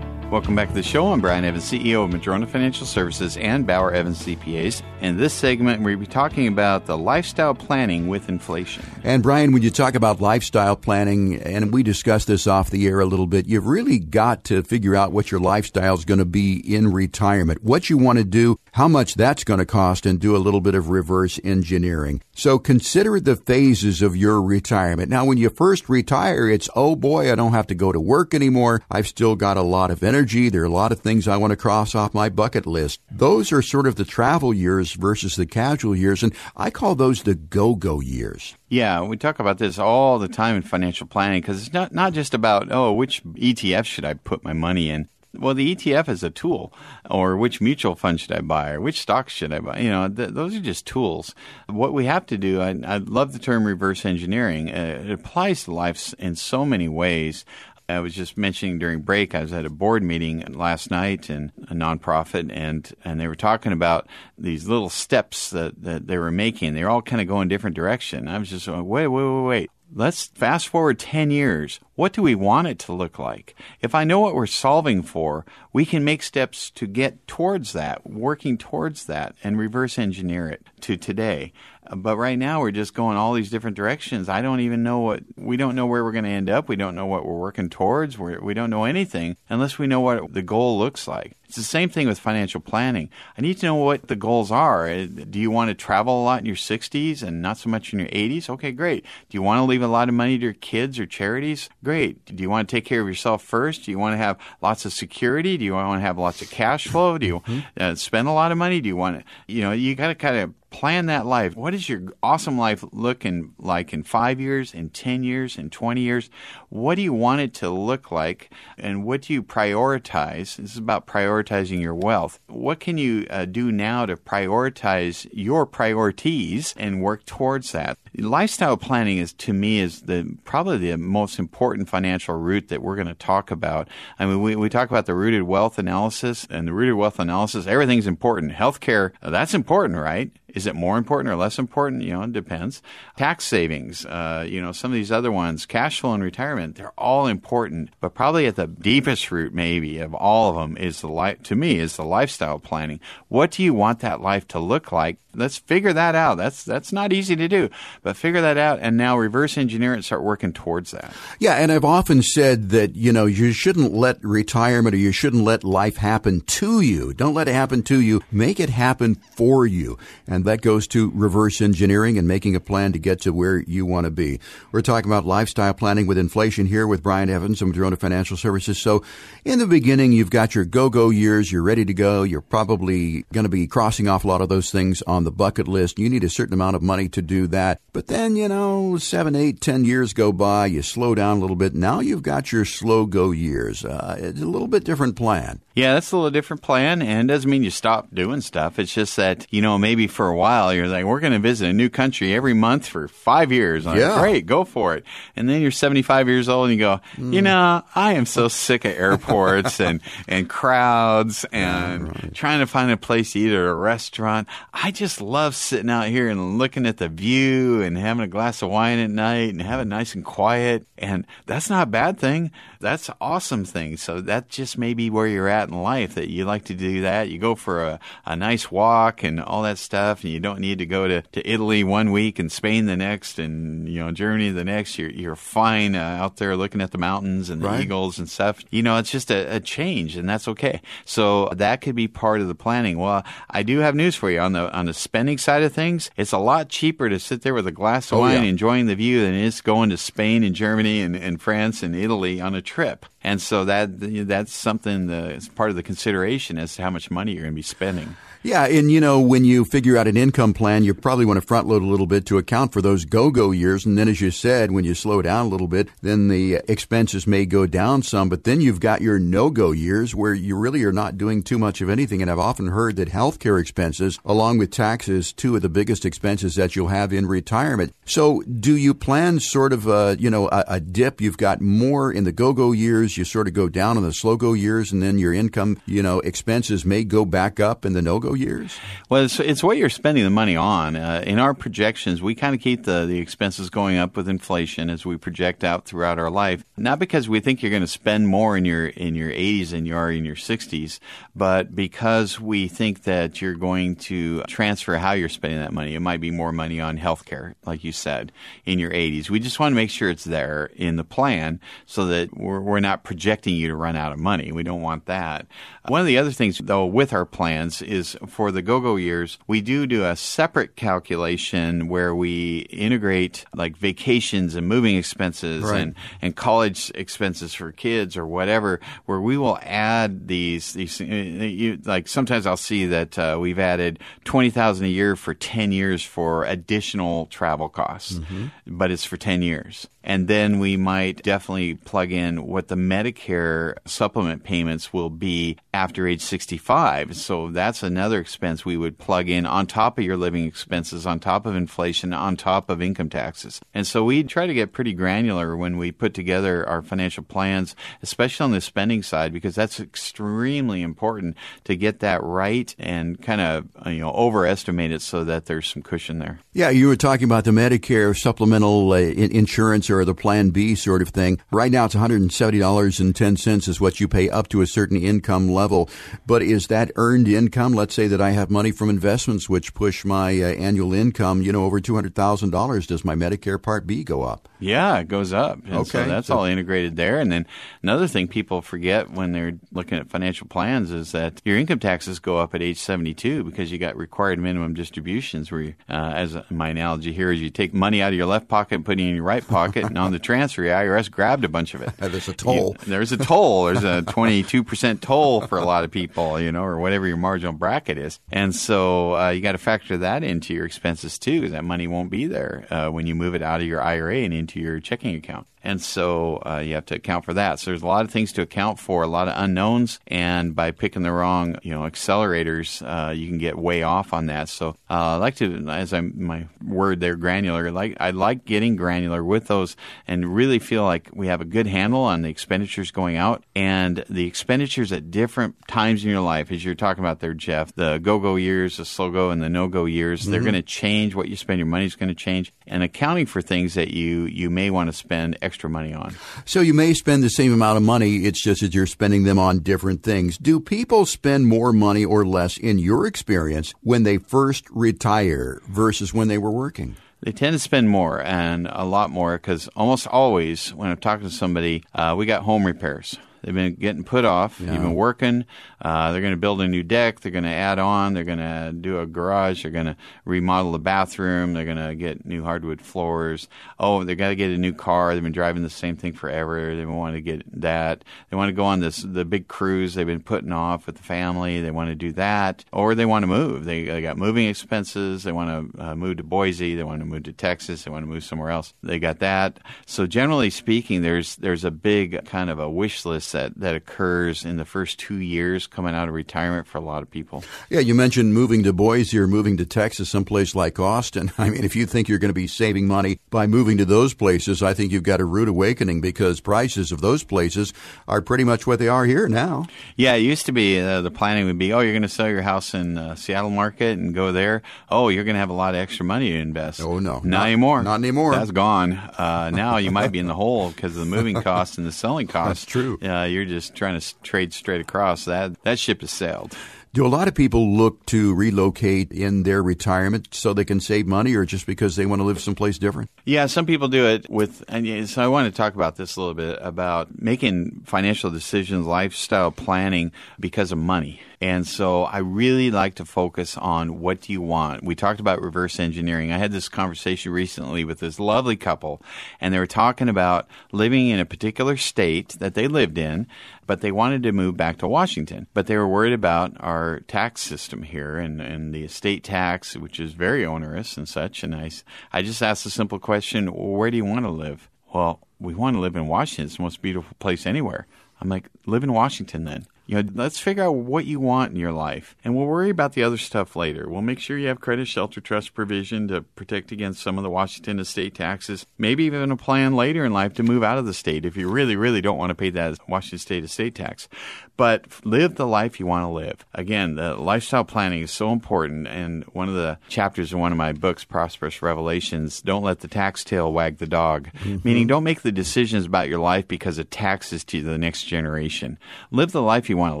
Welcome back to the show. I'm Brian Evans, CEO of Madrona Financial Services and Bauer Evans CPAs. In this segment, we'll be talking about the lifestyle planning with inflation.
And Brian, when you talk about lifestyle planning, and we discussed this off the air a little bit, you've really got to figure out what your lifestyle is going to be in retirement, what you want to do, how much that's going to cost, and do a little bit of reverse engineering. So consider the phases of your retirement. Now, when you first retire, it's, oh boy, I don't have to go to work anymore. I've still got a lot of energy. There are a lot of things I want to cross off my bucket list. Those are sort of the travel years versus the casual years, and I call those the go-go years.
Yeah, we talk about this all the time in financial planning because it's not, not just about, oh, which ETF should I put my money in? Well, the ETF is a tool, or which mutual fund should I buy, or which stocks should I buy? You know, th- those are just tools. What we have to do, I, I love the term reverse engineering. Uh, it applies to life in so many ways I was just mentioning during break, I was at a board meeting last night in a nonprofit, and, and they were talking about these little steps that, that they were making. They're all kind of going different direction. I was just going, wait, wait, wait, wait. Let's fast forward 10 years. What do we want it to look like? If I know what we're solving for, we can make steps to get towards that, working towards that, and reverse engineer it to today. But right now we're just going all these different directions. I don't even know what we don't know where we're going to end up. We don't know what we're working towards. We're, we do not know anything unless we know what the goal looks like. It's the same thing with financial planning. I need to know what the goals are. Uh, do you want to travel a lot in your 60s and not so much in your 80s? Okay, great. Do you want to leave a lot of money to your kids or charities? Great. Do you want to take care of yourself first? Do you want to have lots of security? Do you want to have lots of cash flow? Do you mm-hmm. uh, spend a lot of money? Do you want to, you know, you got to kind of plan that life. What is your awesome life looking like in five years, in 10 years, in 20 years? What do you want it to look like? And what do you prioritize? This is about prioritizing your wealth. What can you uh, do now to prioritize your priorities and work towards that? Lifestyle planning is, to me, is the probably the most important financial root that we're going to talk about. I mean, we, we talk about the rooted wealth analysis and the rooted wealth analysis. Everything's important. Healthcare, that's important, right? Is it more important or less important? You know, it depends. Tax savings, uh, you know, some of these other ones, cash flow and retirement, they're all important. But probably at the deepest root, maybe of all of them, is the life. To me, is the lifestyle planning. What do you want that life to look like? Let's figure that out. That's that's not easy to do, but figure that out, and now reverse engineer it and start working towards that.
Yeah, and I've often said that you know you shouldn't let retirement or you shouldn't let life happen to you. Don't let it happen to you. Make it happen for you. And that goes to reverse engineering and making a plan to get to where you want to be. We're talking about lifestyle planning with inflation here with Brian Evans from Madrona Financial Services. So in the beginning, you've got your go-go years. You're ready to go. You're probably going to be crossing off a lot of those things on the bucket list. You need a certain amount of money to do that. But then, you know, seven, eight, ten years go by. You slow down a little bit. Now you've got your slow go years. Uh, it's a little bit different plan.
Yeah, that's a little different plan, and it doesn't mean you stop doing stuff. It's just that you know maybe for a while you're like, we're going to visit a new country every month for five years. I'm yeah, like, great, go for it. And then you're 75 years old and you go, mm. you know, I am so sick of airports and and crowds and right. trying to find a place to eat at a restaurant. I just love sitting out here and looking at the view and having a glass of wine at night and having nice and quiet. And that's not a bad thing. That's an awesome thing. So that just may be where you're at in life that you like to do that. You go for a, a nice walk and all that stuff, and you don't need to go to, to Italy one week and Spain the next, and you know Germany the next. You're you're fine uh, out there looking at the mountains and the right. eagles and stuff. You know, it's just a, a change, and that's okay. So that could be part of the planning. Well, I do have news for you on the on the spending side of things. It's a lot cheaper to sit there with a glass of oh, wine yeah. enjoying the view than it is going to Spain and Germany and, and France and Italy on a trip. And so that that's something that's part of the consideration as to how much money you're going to be spending.
Yeah, and you know, when you figure out an income plan, you probably want to front load a little bit to account for those go go years. And then, as you said, when you slow down a little bit, then the expenses may go down some. But then you've got your no go years where you really are not doing too much of anything. And I've often heard that healthcare expenses, along with taxes, two of the biggest expenses that you'll have in retirement. So, do you plan sort of a, you know, a, a dip? You've got more in the go go years, you sort of go down in the slow go years, and then your income, you know, expenses may go back up in the no go years?
Well, it's, it's what you're spending the money on. Uh, in our projections, we kind of keep the, the expenses going up with inflation as we project out throughout our life. Not because we think you're going to spend more in your in your 80s than you are in your 60s, but because we think that you're going to transfer how you're spending that money. It might be more money on health care, like you said, in your 80s. We just want to make sure it's there in the plan so that we're, we're not projecting you to run out of money. We don't want that. One of the other things, though, with our plans is for the go-go years, we do do a separate calculation where we integrate like vacations and moving expenses right. and, and college expenses for kids or whatever, where we will add these, these, uh, you, like sometimes I'll see that uh, we've added 20,000 a year for 10 years for additional travel costs, mm-hmm. but it's for 10 years. And then we might definitely plug in what the Medicare supplement payments will be after age 65. So that's another expense we would plug in on top of your living expenses, on top of inflation, on top of income taxes. And so we try to get pretty granular when we put together our financial plans, especially on the spending side, because that's extremely important to get that right and kind of you know overestimate it so that there's some cushion there.
Yeah, you were talking about the Medicare supplemental uh, insurance or the Plan B sort of thing. Right now, it's $170.10 is what you pay up to a certain income level. But is that earned income? Let's say that I have money from investments which push my uh, annual income, you know, over $200,000. Does my Medicare Part B go up?
Yeah, it goes up.
And okay.
So that's so, all integrated there. And then another thing people forget when they're looking at financial plans is that your income taxes go up at age 72 because you got required minimum distributions where, you, uh, as my analogy here is you take money out of your left pocket and put it in your right pocket, and on the transfer, the IRS grabbed a bunch of it.
there's a toll.
You, there's a toll. There's a 22% toll for a lot of people, you know, or whatever your marginal bracket is. And so uh, you got to factor that into your expenses too, because that money won't be there uh, when you move it out of your IRA and into your checking account. And so uh, you have to account for that. So there's a lot of things to account for, a lot of unknowns, and by picking the wrong, you know, accelerators, uh, you can get way off on that. So uh, I like to, as I my word there, granular. Like I like getting granular with those, and really feel like we have a good handle on the expenditures going out and the expenditures at different times in your life. As you're talking about there, Jeff, the go-go years, the slow-go, and the no-go years, mm-hmm. they're going to change. What you spend your money is going to change, and accounting for things that you you may want to spend extra money on.
So you may spend the same amount of money, it's just that you're spending them on different things. Do people spend more money or less, in your experience, when they first retire versus when they were working?
They tend to spend more and a lot more because almost always when I'm talking to somebody, uh, we got home repairs. They've been getting put off. Yeah. You've been working. Uh, they're going to build a new deck. They're going to add on. They're going to do a garage. They're going to remodel the bathroom. They're going to get new hardwood floors. Oh, they got to get a new car. They've been driving the same thing forever. They want to get that. They want to go on this the big cruise they've been putting off with the family. They want to do that, or they want to move. They, they got moving expenses. They want to uh, move to Boise. They want to move to Texas. They want to move somewhere else. They got that. So generally speaking, there's there's a big kind of a wish list that that occurs in the first two years coming out of retirement for a lot of people.
Yeah, you mentioned moving to Boise or moving to Texas, someplace like Austin. I mean, if you think you're going to be saving money by moving to those places, I think you've got a rude awakening because prices of those places are pretty much what they are here now.
Yeah, it used to be uh, the planning would be, oh, you're going to sell your house in uh, Seattle market and go there. Oh, you're going to have a lot of extra money to invest.
Oh no,
not, not anymore.
Not anymore.
That's gone. Uh, now you might be in the hole because of the moving costs and the selling costs.
That's true.
Uh, you're just trying to trade straight across, that that ship has sailed.
Do a lot of people look to relocate in their retirement so they can save money or just because they want to live someplace different?
Yeah, some people do it with, and so I want to talk about this a little bit about making financial decisions, lifestyle planning because of money. And so I really like to focus on what do you want. We talked about reverse engineering. I had this conversation recently with this lovely couple, and they were talking about living in a particular state that they lived in, but they wanted to move back to Washington. But they were worried about our tax system here and, and the estate tax, which is very onerous and such. And I, I just asked a simple question where do you want to live? Well, we want to live in Washington. It's the most beautiful place anywhere. I'm like, live in Washington then. You know, let's figure out what you want in your life, and we'll worry about the other stuff later. We'll make sure you have credit shelter trust provision to protect against some of the Washington estate taxes. Maybe even a plan later in life to move out of the state if you really, really don't want to pay that Washington state estate tax. But live the life you want to live. Again, the lifestyle planning is so important, and one of the chapters in one of my books, Prosperous Revelations, don't let the tax tail wag the dog. Mm-hmm. Meaning, don't make the decisions about your life because of taxes to the next generation. Live the life you want to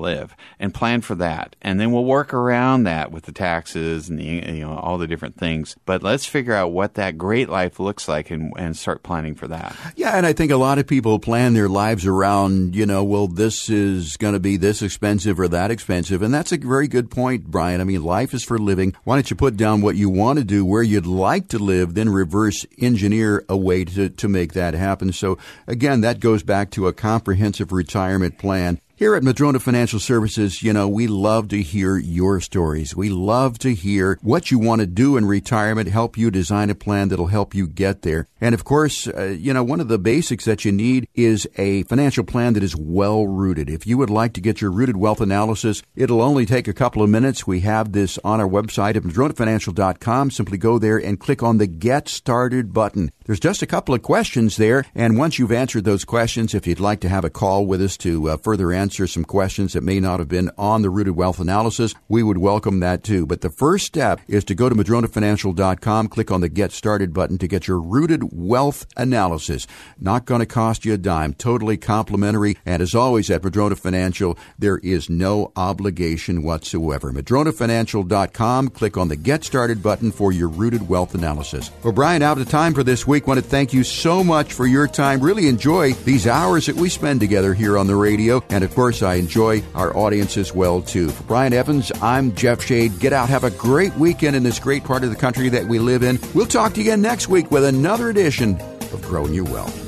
live and plan for that. And then we'll work around that with the taxes and the, you know, all the different things. But let's figure out what that great life looks like and, and start planning for that.
Yeah. And I think a lot of people plan their lives around, you know, well, this is going to be this expensive or that expensive. And that's a very good point, Brian. I mean, life is for living. Why don't you put down what you want to do, where you'd like to live, then reverse engineer a way to, to make that happen? So again, that goes back to a comprehensive retirement plan Here at Madrona Financial Services, you know, we love to hear your stories. We love to hear what you want to do in retirement, help you design a plan that'll help you get there. And of course, uh, you know, one of the basics that you need is a financial plan that is well rooted. If you would like to get your rooted wealth analysis, it'll only take a couple of minutes. We have this on our website at madronafinancial.com. Simply go there and click on the Get Started button. There's just a couple of questions there. And once you've answered those questions, if you'd like to have a call with us to uh, further answer some questions that may not have been on the rooted wealth analysis, we would welcome that too. But the first step is to go to madronafinancial.com, click on the get started button to get your rooted wealth analysis. Not going to cost you a dime, totally complimentary. And as always at Madrona Financial, there is no obligation whatsoever. Madronafinancial.com, click on the get started button for your rooted wealth analysis. Well, Brian, out of time for this week. Want to thank you so much for your time. Really enjoy these hours that we spend together here on the radio. And of course, I enjoy our audience as well, too. For Brian Evans, I'm Jeff Shade. Get out, have a great weekend in this great part of the country that we live in. We'll talk to you again next week with another edition of Growing Your Wealth.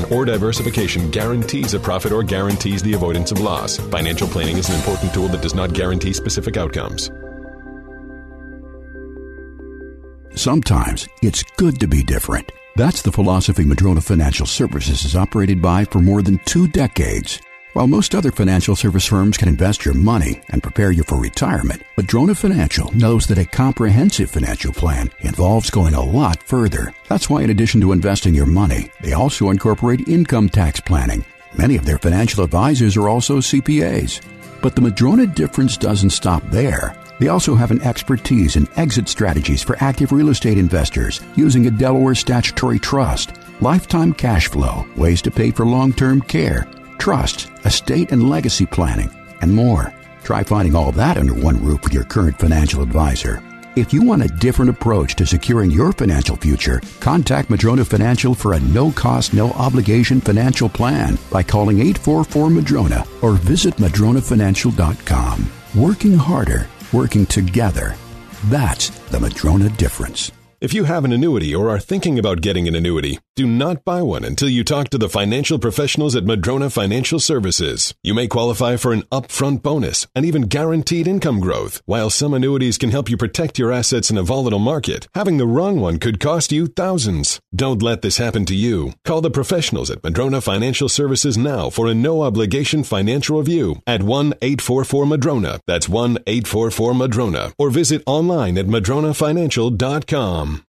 or diversification guarantees a profit or guarantees the avoidance of loss. Financial planning is an important tool that does not guarantee specific outcomes.
Sometimes it's good to be different. That's the philosophy Madrona Financial Services has operated by for more than two decades. While most other financial service firms can invest your money and prepare you for retirement, Madrona Financial knows that a comprehensive financial plan involves going a lot further. That's why in addition to investing your money, they also incorporate income tax planning. Many of their financial advisors are also CPAs. But the Madrona difference doesn't stop there. They also have an expertise in exit strategies for active real estate investors using a Delaware statutory trust, lifetime cash flow, ways to pay for long-term care, trust, estate and legacy planning, and more. Try finding all that under one roof with your current financial advisor. If you want a different approach to securing your financial future, contact Madrona Financial for a no cost, no obligation financial plan by calling 844 Madrona or visit MadronaFinancial.com. Working harder, working together. That's the Madrona difference.
If you have an annuity or are thinking about getting an annuity, do not buy one until you talk to the financial professionals at Madrona Financial Services. You may qualify for an upfront bonus and even guaranteed income growth. While some annuities can help you protect your assets in a volatile market, having the wrong one could cost you thousands. Don't let this happen to you. Call the professionals at Madrona Financial Services now for a no obligation financial review at 1 844 Madrona. That's 1 844 Madrona. Or visit online at madronafinancial.com.